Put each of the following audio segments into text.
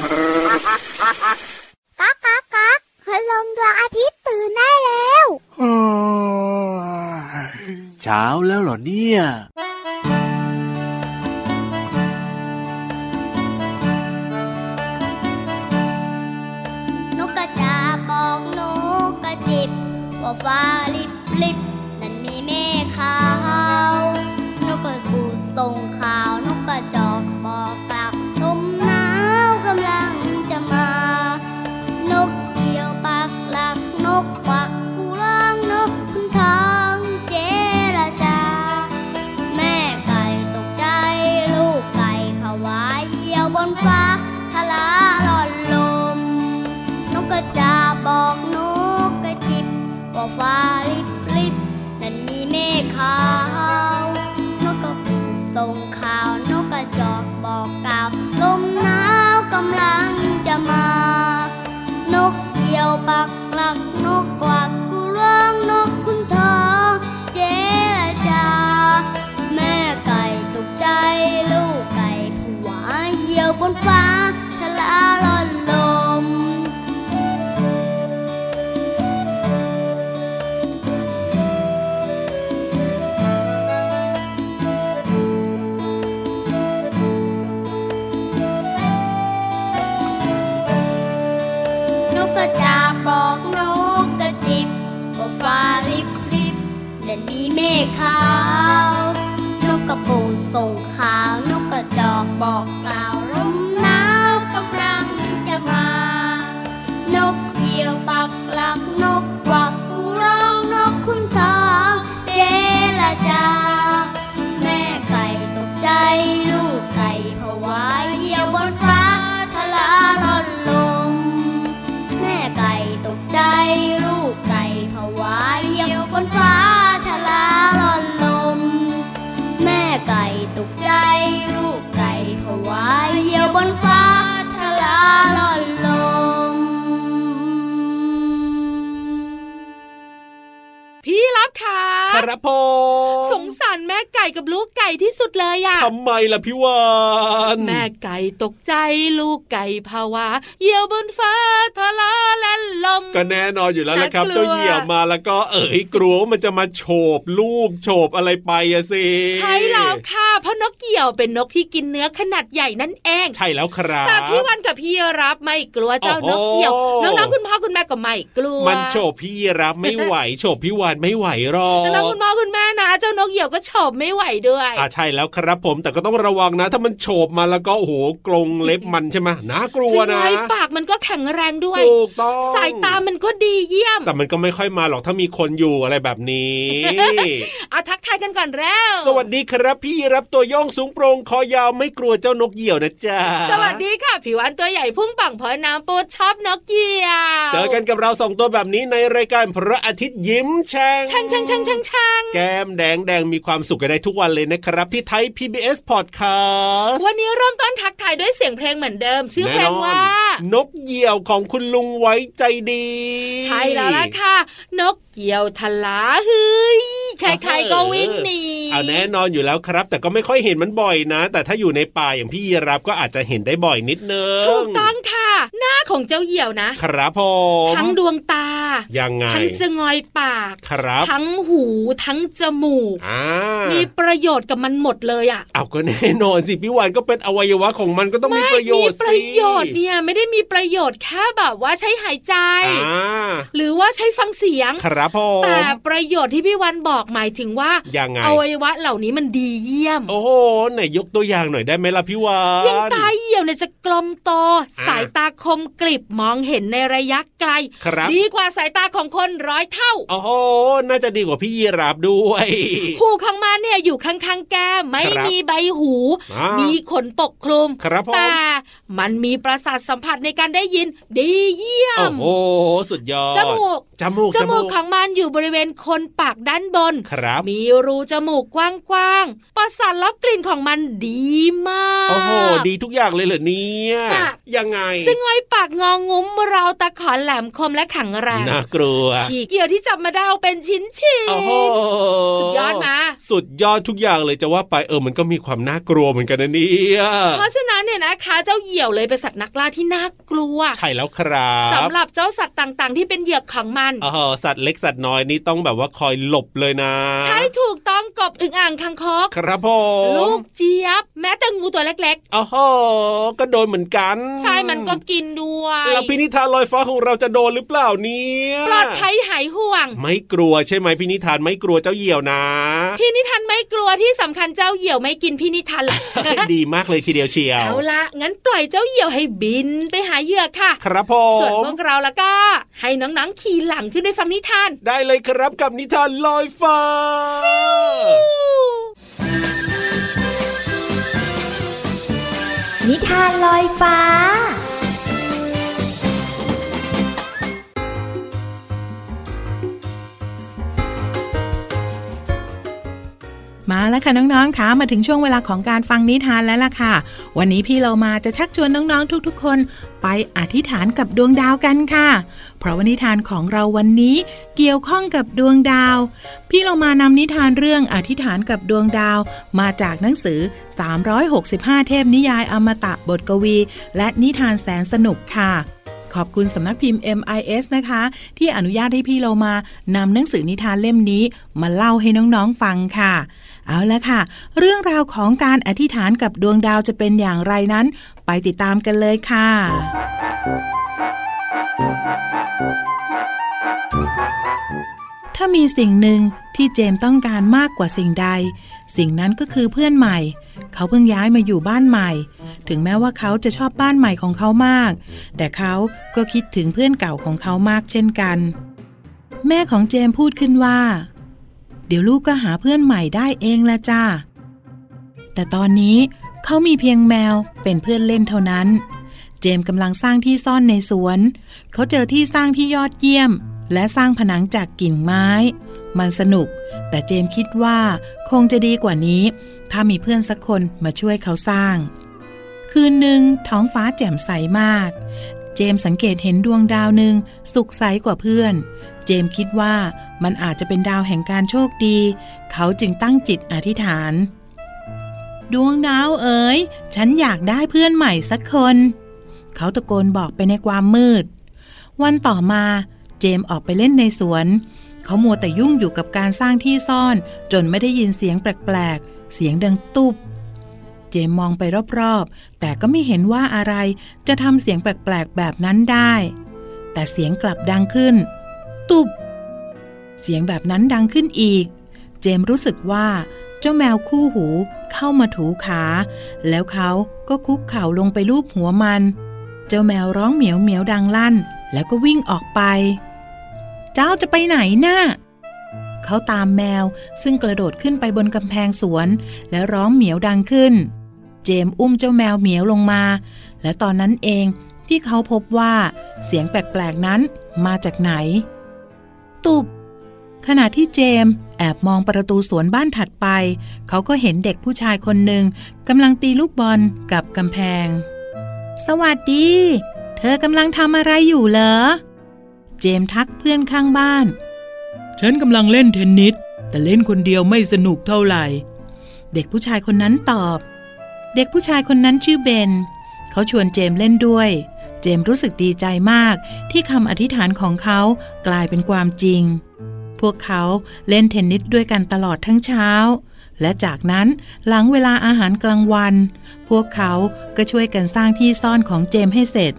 ก๊ากก๊ากก๊ากคืลงดวงอาทิตย์ตื่นได้แล้วเช้าแล้วเหรอเนี่ยนกกระจาบอกนกกระจิบว่าฟ้าลิบลิบ ขา ฆา รับผมสงสารแม่ไก่กับลูกไก่ที่สุดเลยอะทำไมล่ะพี่วานแม่ไก่ตกใจลูกไก่ภาวะเหยี่ยวบนฟ้าทะลาและลม ก็แน่นอนอยู่แล้วแหละครับน่ากลัวเจ้าเหยี่ยวมาแล้วก็เอ๋ยกลัวว่ามันจะมาโฉบลูกโฉบอะไรไปอะสิใช่แล้วค่ะเพราะนกเหยี่ยวเป็นนกที่กินเนื้อขนาดใหญ่นั่นเอง ใช่แล้วครับแต่พี่วันกับพี่รับไม่กลัวเจ้านกเหยี่ยวโอ้น้โหองๆคุณพ่อคุณแม่ก็ไม่กลัวมันโฉบพี่รับไม่ไหวโฉบพี่วานไม่ไหวหรอกน้องๆคุณพ่อคุณแม่นะ เจ้านกเหยี่ยวก็โฉบไม่ไหวด้วยอ่าใช่แล้วครับผมแต่ก็ต้องระวังนะ ถ้ามันโฉบมาแล้วก็โอ้โหกรงเล็บมันใช่ไหมน่ากลัวจริงนะไหมปากมันก็แข็งแรงด้วยถูกต้องสายตามันก็ดีเยี่ยม แต่มันก็ไม่ค่อยมาหรอกถ้ามีคนอยู่อะไรแบบนี้เอาทักทายกันก่อนแล้ว สวัสดีครับพี่รับตัวโย่องสูงโปรงคอยาวไม่กลัวเจ้านกเหยี่ยวนะจ๊ะสวัสดีค่ะผิวอันตัวใหญ่พุ่งปังเพอน้ำปูดชอบนกเหยี่ยว เจอกันกับเราสองตัวแบบนี้ในรายการพระอาทิตย์ยิ้มแฉ่งช่างช่างช่างช่างช่างแก้มแดงแดงมีความสุขกันได้ทุกวันเลยนะครับ ที่ไทย PBS Podcast วันนี้เริ่มต้นทักทายด้วยเสียงเพลงเหมือนเดิม ชื่อเพลงว่าแน่นอนนกเหยี่ยวของคุณลุงไว้ใจดี ใช่แล้วล่ะค่ะ นกเกี่ยวทลาเฮ้ย ใครๆก็วิ่งหนีเอาแน่นอนอยู่แล้วครับ แต่ก็ไม่ค่อยเห็นมันบ่อยนะ แต่ถ้าอยู่ในป่าอย่างพี่ยีรับก็อาจจะเห็นได้บ่อยนิดนึงถูกต้องค่ะ หน้าของเจ้าเหยี่ยวนะ ครับผมทั้งดวงตายังไงทั้งจะงอยปากครับ ทั้งหูทั้งจมูกอ่ามีประโยชน์กับมันหมดเลยอะเอาก็แน่นอนสิพี่วานก็เป็นอวัยวะของมันก็ต้องมีประโยชน์มีสิประโยชน์เนี่ยไม่ได้มีประโยชน์แค่แบบว่าใช้หายใจอ่าหรือว่าใช้ฟังเสียงครับผมแต่ประโยชน์ที่พี่วันบอกหมายถึงว่ายังไงอวัยวะเหล่านี้มันดีเยี่ยม โอ้โหไหนยกตัวอย่างหน่อยได้ไหมล่ะพี่วานอยังตาเหี่ยวเนี่ยจะกลมโตอ่าสายตาคมกริบมองเห็นในระยะไกลครับดีกว่าสายตาของคนร้อยเท่า โอ้โห น่าจะดีกว่าพี่ยีราฟด้วยหูของมันเนี่ยอยู่ข้างๆแก้มไม่ครับมีใบหูอ่ามีมีขนปกคลุมครับผมแต่มันมีประสาทสัมผัสในการได้ยิน ดีเยี่ยโอ้มโห สุดยอด จมูก จมูก จมูกของมันอยู่บริเวณโคนปากด้านบนครับ มีรูจมูกกว้างๆ ประสาทรับกลิ่นของมันดีมาก โอ้โห ดีทุกอย่างเลยเหรอเนี่ยปากยังไง ซึ่งไอ้ปากงองุ้มเราตะขอแหลมคมและแข็งแรงน่ากลัว ฉีกเกี่ยวที่จับมาได้เอาเป็นชิ้นชิ้นโอ้โหสุดยอดมาสุดยอดทุกอย่างเลยจะว่าไปเออมันก็มีความน่ากลัวเหมือนกันนะเนี่ยเพราะฉะนั้นเนี่ยนะคะเจ้าเหยี่ยวเลยเป็นสัตว์นักล่าที่น่ากลัว ใช่แล้วครับสำหรับเจ้าสัตว์ต่างๆ ที่เป็นเหยื่อของมันเออสัตว์เล็กสัตว์น้อยนี่ต้องแบบว่าคอยหลบเลยนะใช่ถูกต้องกบอึ่งอ่างคังคกครับผลูมกเจี๊ยบ แม้แต่งูตัวเล็กโอ้โหก็โดนเหมือนกันๆใช่มันก็กินด้วยแล้วพินิธานลอยฟ้าของเราจะโดนหรือเปล่าเนี่ยปลอดภัยหายห่วง ไม่กลัวใช่ไหมพินิธานไม่กลัวเจ้าเหยี่ยวนะพี่นิทานไม่ กลัวที่สำคัญเจ้าเหยี่ยวไม่กินพี่นิทานหรอกดีมากเลยทีเดียวเชียวเอาละงั้นปล่อยเจ้าเหยี่ยวให้บินไปหาเหยื่อค่ะ ครับผส่วนมพวกเราแล้วก็ ให้น้องๆขี่หลังขึ้นไปฟังนิทาน ได้เลยครับกับนิทานลอยฟ้านิทานลอยฟ้า มาแล้วค่ะน้องๆคะมาถึงช่วงเวลาของการฟังนิทานแล้วล่ะค่ะ วันนี้พี่เรามาจะชักชวนน้องๆทุกๆ คน ไปอธิษฐานกับดวงดาวกันค่ะ เพราะว่านิทานของเราวันนี้เกี่ยวข้องกับดวงดาว พี่เรามานำนิทานเรื่องอธิษฐานกับดวงดาว มาจากหนังสือ 365 เทพนิยายอมตะบทกวี และนิทานแสนสนุกค่ะขอบคุณสำนักพิมพ์ MIS นะคะ ที่อนุญาตให้พี่เรามานำหนังสือนิทานเล่มนี้ มาเล่าให้น้องๆฟังค่ะ เอาละค่ะ เรื่องราวของการอธิษฐานกับดวงดาวจะเป็นอย่างไรนั้น ไปติดตามกันเลยค่ะ ถ้ามีสิ่งหนึ่งที่เจมต้องการมากกว่าสิ่งใด สิ่งนั้นก็คือเพื่อนใหม่ เขาเพิ่งย้ายมาอยู่บ้านใหม่ ถึงแม้ว่าเขาจะชอบบ้านใหม่ของเขามาก แต่เขาก็คิดถึงเพื่อนเก่าของเขามากเช่นกัน แม่ของเจมพูดขึ้นว่า เดี๋ยวลูกก็หาเพื่อนใหม่ได้เองละจ้า แต่ตอนนี้เขามีเพียงแมวเป็นเพื่อนเล่นเท่านั้น เจมกำลังสร้างที่ซ่อนในสวน เขาเจอที่สร้างที่ยอดเยี่ยม และสร้างผนังจากกิ่งไม้ มันสนุก แต่เจมคิดว่าคงจะดีกว่านี้ ถ้ามีเพื่อนสักคนมาช่วยเขาสร้าง คืนหนึ่งท้องฟ้าแจ่มใสมาก จมสังเกตเห็นดวงดาวหนึ่งสุกใสกว่าเพื่อน เจมคิดว่ามันอาจจะเป็นดาวแห่งการโชคดี เขาจึงตั้งจิตอธิษฐาน ดวงดาวเอ๋ย ฉันอยากได้เพื่อนใหม่สักคน เขาตะโกนบอกไปในความมืด วันต่อมาเจมออกไปเล่นในสวน เขามัวแต่ยุ่งอยู่กับการสร้างที่ซ่อน จนไม่ได้ยินเสียงแปลกๆ เสียงดังตุบ เจมมองไปรอบๆ แต่ก็ไม่เห็นว่าอะไรจะทำเสียงแปลกๆ แบบนั้นได้ แต่เสียงกลับดังขึ้น ตุบ เสียงแบบนั้นดังขึ้นอีก เจมรู้สึกว่าเจ้าแมวคู่หูเข้ามาถูขา แล้วเขาก็คุกเข่าลงไปลูบหัวมัน เจ้าแมวร้องเหมียวเหมียวดังลั่น แล้วก็วิ่งออกไป เจ้าจะไปไหนนะ่ะเขาตามแมวซึ่งกระโดดขึ้นไปบนกำแพงสวน และร้องเหมียวดังขึ้น จมส์อุ้มเจ้าแมวเหมียวลงมา และตอนนั้นเองที่เขาพบว่าเสียงแปลก ๆ นั้นมาจากไหน ตุบ ขณะที่เจมส์แอบมองประตูสวนบ้านถัดไป เขาก็เห็นเด็กผู้ชายคนหนึ่งกำลังตีลูกบอลกับกำแพง สวัสดี เธอกำลังทำอะไรอยู่เหรอ เจมส์ทักเพื่อนข้างบ้าน ฉันกำลังเล่นเทนนิสแต่เล่นคนเดียวไม่สนุกเท่าไหร่ เด็กผู้ชายคนนั้นตอบ เด็กผู้ชายคนนั้นชื่อเบน เขาชวนเจมส์เล่นด้วย เจมส์รู้สึกดีใจมากที่คำอธิษฐานของเขากลายเป็นความจริง พวกเขาเล่นเทนนิสด้วยกันตลอดทั้งเช้า และจากนั้นหลังเวลาอาหารกลางวัน พวกเขาก็ช่วยกันสร้างที่ซ่อนของเจมส์ให้เสร็จ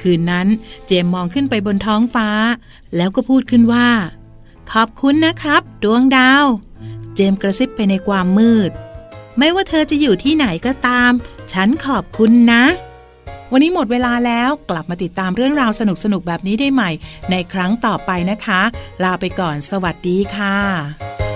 คืนนั้นเจมส์มองขึ้นไปบนท้องฟ้า แล้วก็พูดขึ้นว่า ขอบคุณนะครับ ดวงดาว เจมส์กระซิบไปในความมืด ไม่ว่าเธอจะอยู่ที่ไหนก็ตาม ฉันขอบคุณนะ วันนี้หมดเวลาแล้วกลับมาติดตามเรื่องราวสนุกๆแบบนี้ได้ใหม่ ในครั้งต่อไปนะคะ ลาไปก่อนสวัสดีค่ะ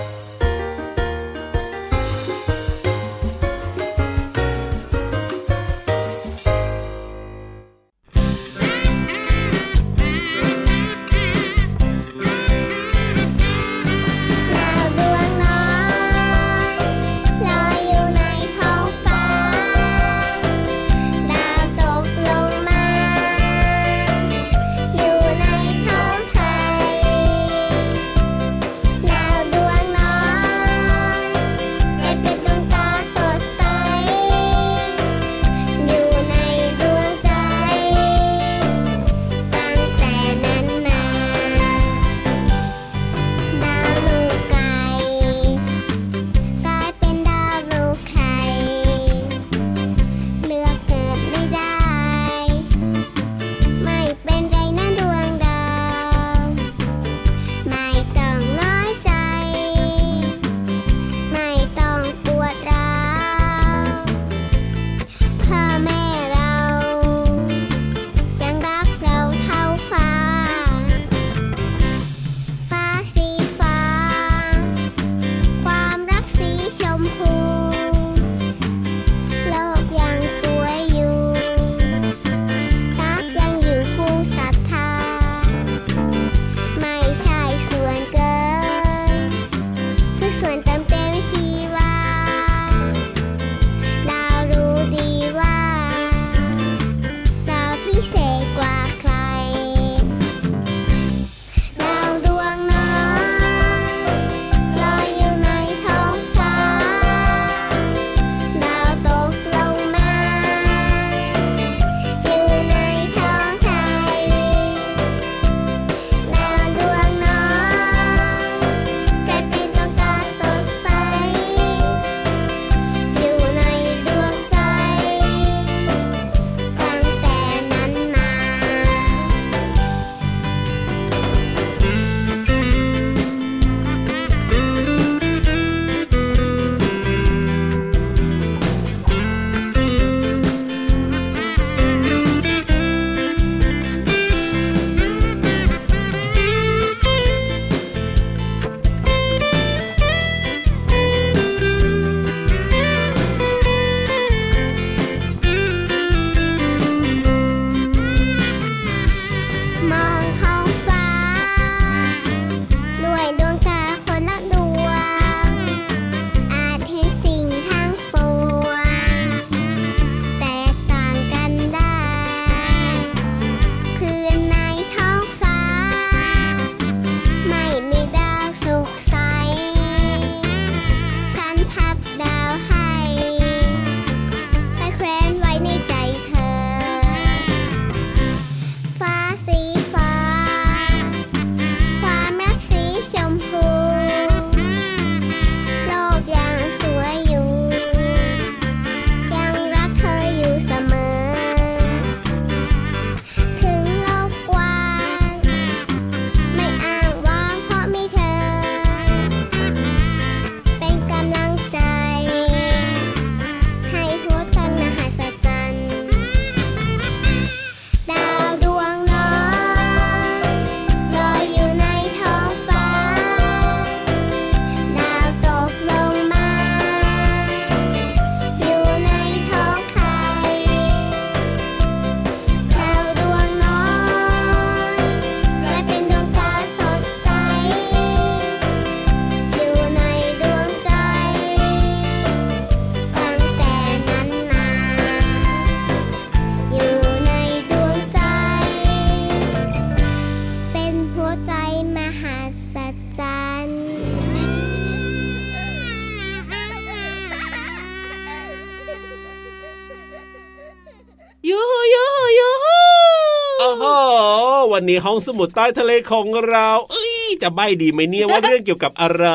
วันนี้ห้องสมุดใต้ทะเลของเราเอ้ยจะใบดีไหมเนี่ยว่าเรื่องเกี่ยวกับอะไร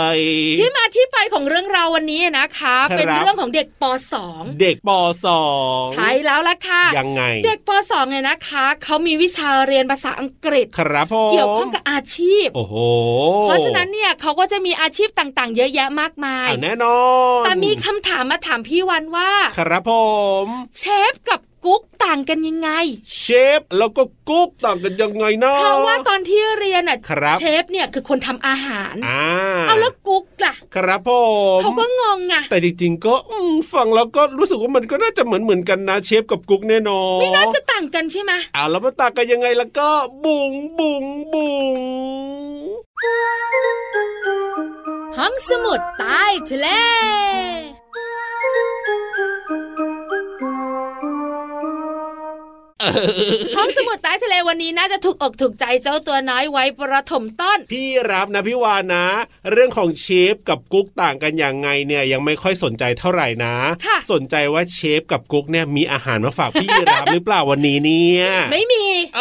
ที่มาที่ไปของเรื่องราววันนี้นะคะครับเป็นเรื่องของเด็กปเด็กปสอง .2 ใช่แล้วล่ะค่ะยังไง เด็กป .2 เนี่ยนะคะเขามีวิชาเรียนภาษาอังกฤษครับผมเกี่ยวข้องกับอาชีพโอ้โหเพราะฉะนั้นเนี่ยเขาก็จะมีอาชีพต่างๆ เยอะแยะมากมายอะแน่นอนแต่มีคำถามมาถามพี่วันว่า ครับผม เชฟกับ กุ๊กต่างกันยังไง เชฟแล้วก็กุ๊กต่างกันยังไงนะเพราะว่าตอนที่เรียนน่ะครับเชฟเนี่ยคือคนทำอาหารอ่าเอาแล้วกุ๊กล่ะ ครับผมเขาก็งงไงแต่จริงๆก็อืมฟังแล้วก็รู้สึกว่ามันก็น่าจะเหมือนเหมือนๆกันนะเชฟกับกุ๊กแน่นอนไม่น่าจะต่างกันใช่ไหมอ่าแล้วมันต่างกันยังไงแล้วก็บุงบุงบุงห้องสมุดใต้ทะเล ห้องสมุดใต้ทะเลวันนี้น่าจะถูกอกถูกใจเจ้าตัวน้อยไว้ประถมต้น พี่รับนะพี่วานนะ เรื่องของเชฟกับกุ๊กต่างกันอย่างไงเนี่ยยังไม่ค่อยสนใจเท่าไหร่นะค่ะสนใจว่าเชฟกับกุ๊กเนี่ยมีอาหารมาฝากพี่รับหรือเปล่าวันนี้เนี่ยไม่มีเอ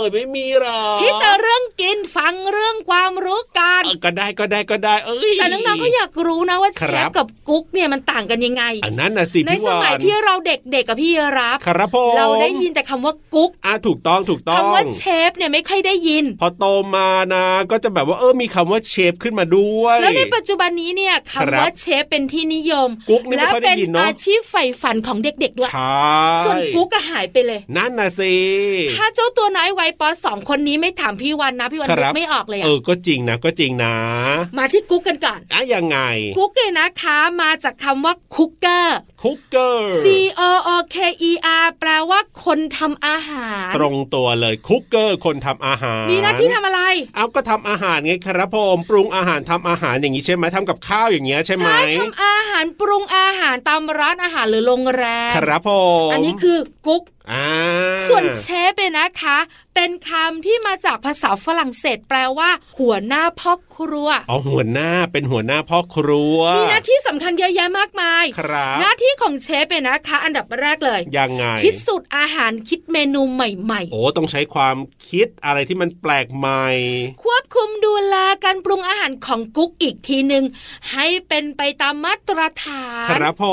อไม่มีหรอกคิดแต่เรื่องกินฟังเรื่องความรู้กันเออก็ได้ก็ได้ก็ได้เอ้ยแต่น้องๆก็อยากรู้นะว่าเชครัฟบกับกุ๊กเนี่ยมันต่างกันยังไงอันนั้นนะสิในพี่สวานมัยที่เราเด็กๆกับพี่รับครับผมเราได้ยินแต่คำว่ากุ๊กอะถูกต้องถูกต้องคำว่าเชฟเนี่ยไม่ค่อยได้ยิน พอโตมานะ ก็จะแบบว่าเออมีคำว่าเชฟขึ้นมาด้วย แล้วในปัจจุบันนี้เนี่ยครับคำว่าเชฟเป็นที่นิยมกุ๊กนี่ไม่และค่อยได้เป็นยินเนอะอาชีพใฝ่ฝันของเด็กๆด้วยใช่ส่วนกุ๊กก็หายไปเลย นั่นนะสิถ้าเจ้าตัวน้อยวัยปสองคนนี้ไม่ถามพี่วันนะพี่วันครันึบกไม่ออกเลยเออะอก็จริงนะก็จริงนะ มาที่กุ๊กกันก่อนอะยังไง กุ๊กเนี่ยนะคะมาจากคำว่าคุกเกอร์คุกเกอร์ C O O K E R แปลว่าคนทำอาหาร ตรงตัวเลยคุกเกอร์คนทำอาหาร มีหน้าที่ทำอะไร เอาก็ทำอาหารไงครับผมปรุงอาหารทำอาหารอย่างนี้ใช่ไหมทำกับข้าวอย่างเงี้ยใช่ไหมใช่ทำอาหารปรุงอาหารตามร้านอาหารหรือโรงแรมครับผมอันนี้คือกุ๊กอ่า ส่วนเชฟเนี่ยนะคะ เป็นคำที่มาจากภาษาฝรั่งเศส แปลว่า หัวหน้าพ่อครัวเอาหัวหน้าเป็นหัวหน้าพ่อครัวมีหน้าที่สำคัญเยอะแยะมากมายครับหน้าที่ของเชฟเนี่ยนะคะ อันดับแรกเลยยังไงคิดสูตรอาหารคิดเมนูใหม่โอ้ต้องใช้ความคิดอะไรที่มันแปลกใหม่ๆควบคุมดูแลการปรุงอาหารของกุ๊กอีกทีหนึ่งให้เป็นไปตามมาตรฐานครับผ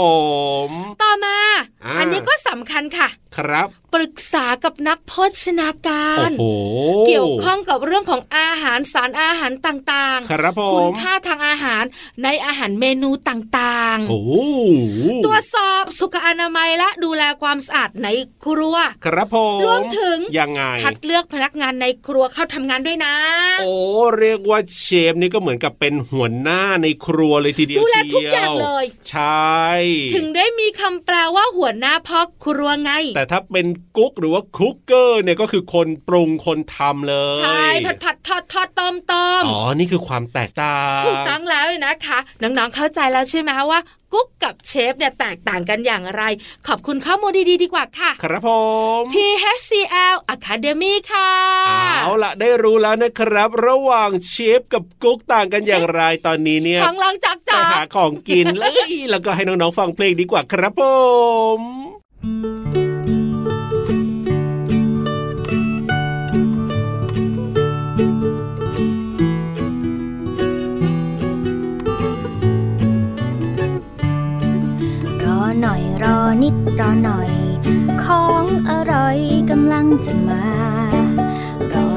ม ต่อมาอ่าอันนี้ก็สำคัญค่ะ ครับครับ ปรึกษากับนักโภชนาการโอ้โหเกี่ยวข้องกับเรื่องของอาหารสารอาหารต่างครับผคุณมค่าทางอาหารในอาหารเมนูต่างโอ้โหๆตรวจสอบสุขอนามัยและดูแลความสะอาดในครัว ครับผมรวมถึงยังไงคัดเลือกพนักงานในครัวเข้าทำงานด้วยนะ โอ้เรียกว่าเชฟนี่ก็เหมือนกับเป็นหัวหน้าในครัวเลยทีเดียวดูแลเชียวทุกอย่างเลย ใช่ ถึงได้มีคำแปลว่าหัวหน้าพ่อครัวไง แต่ถ้าเป็นกุ๊กหรือว่าคุกเกอร์เนี่ยก็คือคนปรุงคนทำเลย ใช่ผัดผัดทอดทอดต้มต้มอ๋อ นี่คือความแตกต่างถูกต้องแล้วนะคะ น้องๆเข้าใจแล้วใช่ไหมว่ากุ๊กกับเชฟเนี่ยแตกต่างกันอย่างไร ขอบคุณข้อมูลดีๆดีกว่าค่ะ ครับผม THCL Academy ค่ะ เอาละได้รู้แล้วนะครับ ระหว่างเชฟกับกุ๊กต่างกันอย่างไรตอนนี้เนี่ยของลองจักไปจัหากของกินเลยแล้วก็ให้น้องๆฟังเพลงดีกว่าครับผม รอนิดรอหน่อย ของอร่อยกำลังจะมารอ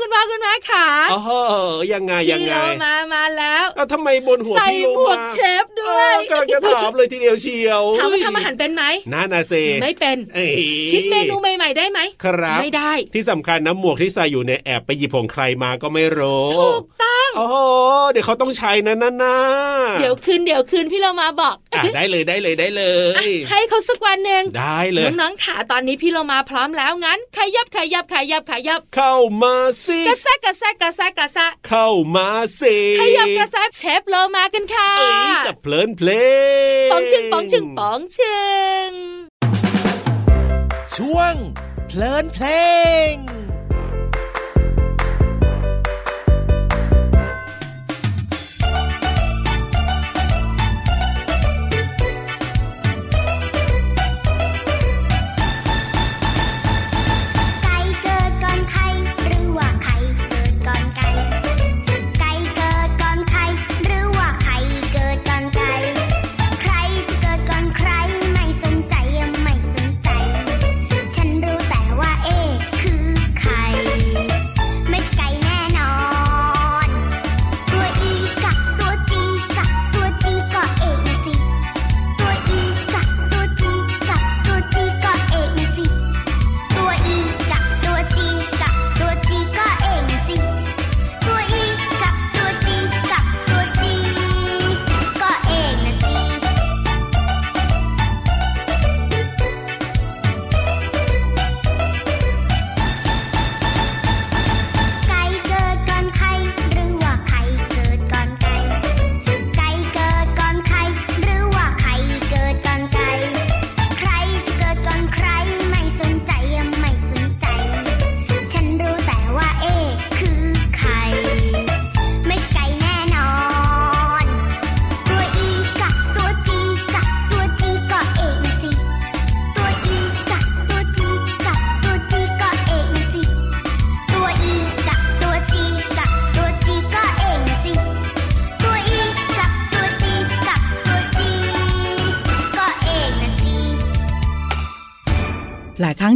คุณพ่อคุณแม่ค่ะอ๋อยังไงยังพี่ไงโลมามาแล้วเอาทำไมบนหัวใส่พี่โลหมวกมาเชฟเอด้วยอกำลังจะถามเลยทีเดียวเชียวถามว่าทำอาหารเป็นไหมน่านาเซไม่เป็นเอ้ยคิดเมนูใหม่ ๆ ได้ไหมครับไม่ได้ที่สำคัญนะหมวกที่ใส่อยู่ในยแอบไปหยิบของใครมาก็ไม่รู้ถูกต้องโอ้โหเดี๋ยวเขาต้องใช้นะนั่นนะเดี๋ยวคืนเดี๋ยวคืนพี่เรามาบอกอะ ได้เลยได้เลยได้เลอะยให้เขาสักวันหนึ่งได้เลยน้องๆขาตอนนี้พี่เรามาพร้อมแล้วงั้นขยับขยับขยับขยับ เข้ามาสิกระแซะกระแซะกระแซะกระแซะเข้ามาสิขยับกระแซะเชฟเรามากันค่ะเอ้ยจะเพลินเพลงปองชึงปองชึงปองชึงช่วงเพลินเพลง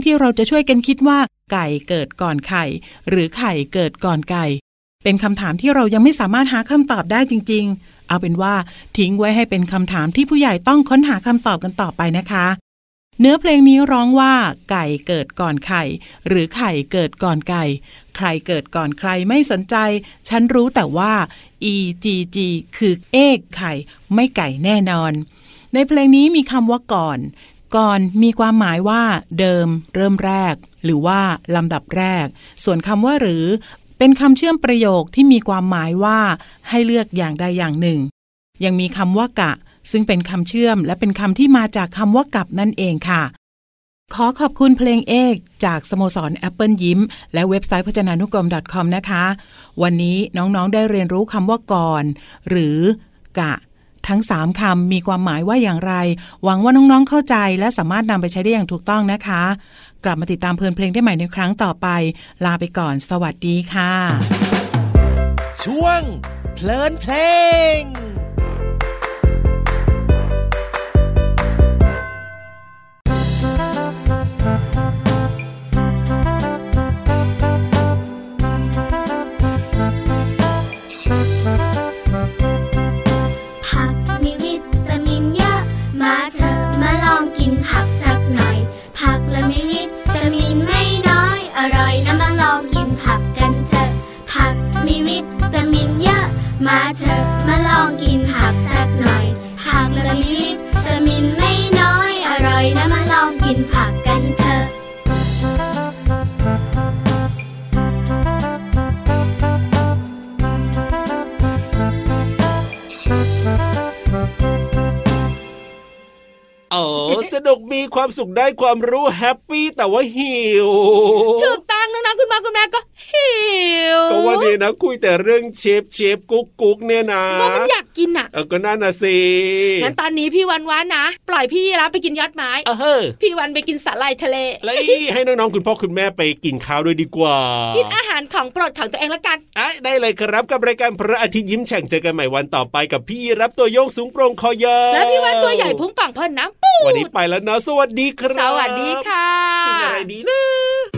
ที่เราจะช่วยกันคิดว่า ไก่เกิดก่อนไข่ หรือไข่เกิดก่อนไก่ เป็นคำถามที่เรายังไม่สามารถหาคำตอบได้จริง ๆ เอาเป็นว่าทิ้งไว้ให้เป็นคำถามที่ผู้ใหญ่ต้องค้นหาคำตอบกันต่อไปนะคะ เนื้อเพลงนี้ร้องว่า ไก่เกิดก่อนไข่ หรือไข่เกิดก่อนไก่ ใครเกิดก่อนใครไม่สนใจ ฉันรู้แต่ว่า e g g คือเอกไข่ ไม่ไก่แน่นอนในเพลงนี้มีคำว่าก่อน ก่อนมีความหมายว่า เดิม เริ่มแรก หรือว่าลำดับแรก ส่วนคำว่าหรือ เป็นคำเชื่อมประโยคที่มีความหมายว่า ให้เลือกอย่างใดอย่างหนึ่ง ยังมีคำว่ากะ ซึ่งเป็นคำเชื่อมและเป็นคำที่มาจากคำว่ากับนั่นเองค่ะ ขอขอบคุณเพลงเอกจากสโมสรแอปเปิลยิ้ม และเว็บไซต์พจนานุกรม .com นะคะ วันนี้น้องๆได้เรียนรู้คำว่าก่อน หรือ กะ ทั้ง 3คำมีความหมายว่าอย่างไร หวังว่าน้องๆเข้าใจ และสามารถนำไปใช้ได้อย่างถูกต้องนะคะ กลับมาติดตามเพลินเพลงได้ใหม่ในครั้งต่อไป ลาไปก่อน สวัสดีค่ะ ช่วงเพลินเพลง สนุกมีความสุขได้ความรู้แฮปปี้แต่ว่าหิว ถูกต้อง คุณพ่อคุณแม่ก็หิวก็วันนี้นะคุยแต่เรื่องเชฟเชฟกุ๊กกุ๊กเนี่ยนะก็มันอยากกินอะเออก็นั่นน่ะสิงั้นตอนนี้พี่วันวานนะ ปล่อยพี่รับไปกินยอดไม้เออพี่วันไปกินสาหร่ายทะเลแล้ให้น้องๆคุณพ่อคุณแม่ไปกินข้าวด้วยดีกว่า กินอาหารของโปรดของตัวเองละกันอ่ได้เลยครับกับรายการพระอาทิตย์ยิ้มแฉ่งเจอกันใหม่วันต่อไปกับพี่รับตัวโยงสูงโปร่งคอยาวและพี่วันตัวใหญ่พุงปังพอน้ำปูวันนี้ไปแล้วนะสวัสดีครับ สวัสดีค่ะกินอะไรดีนะ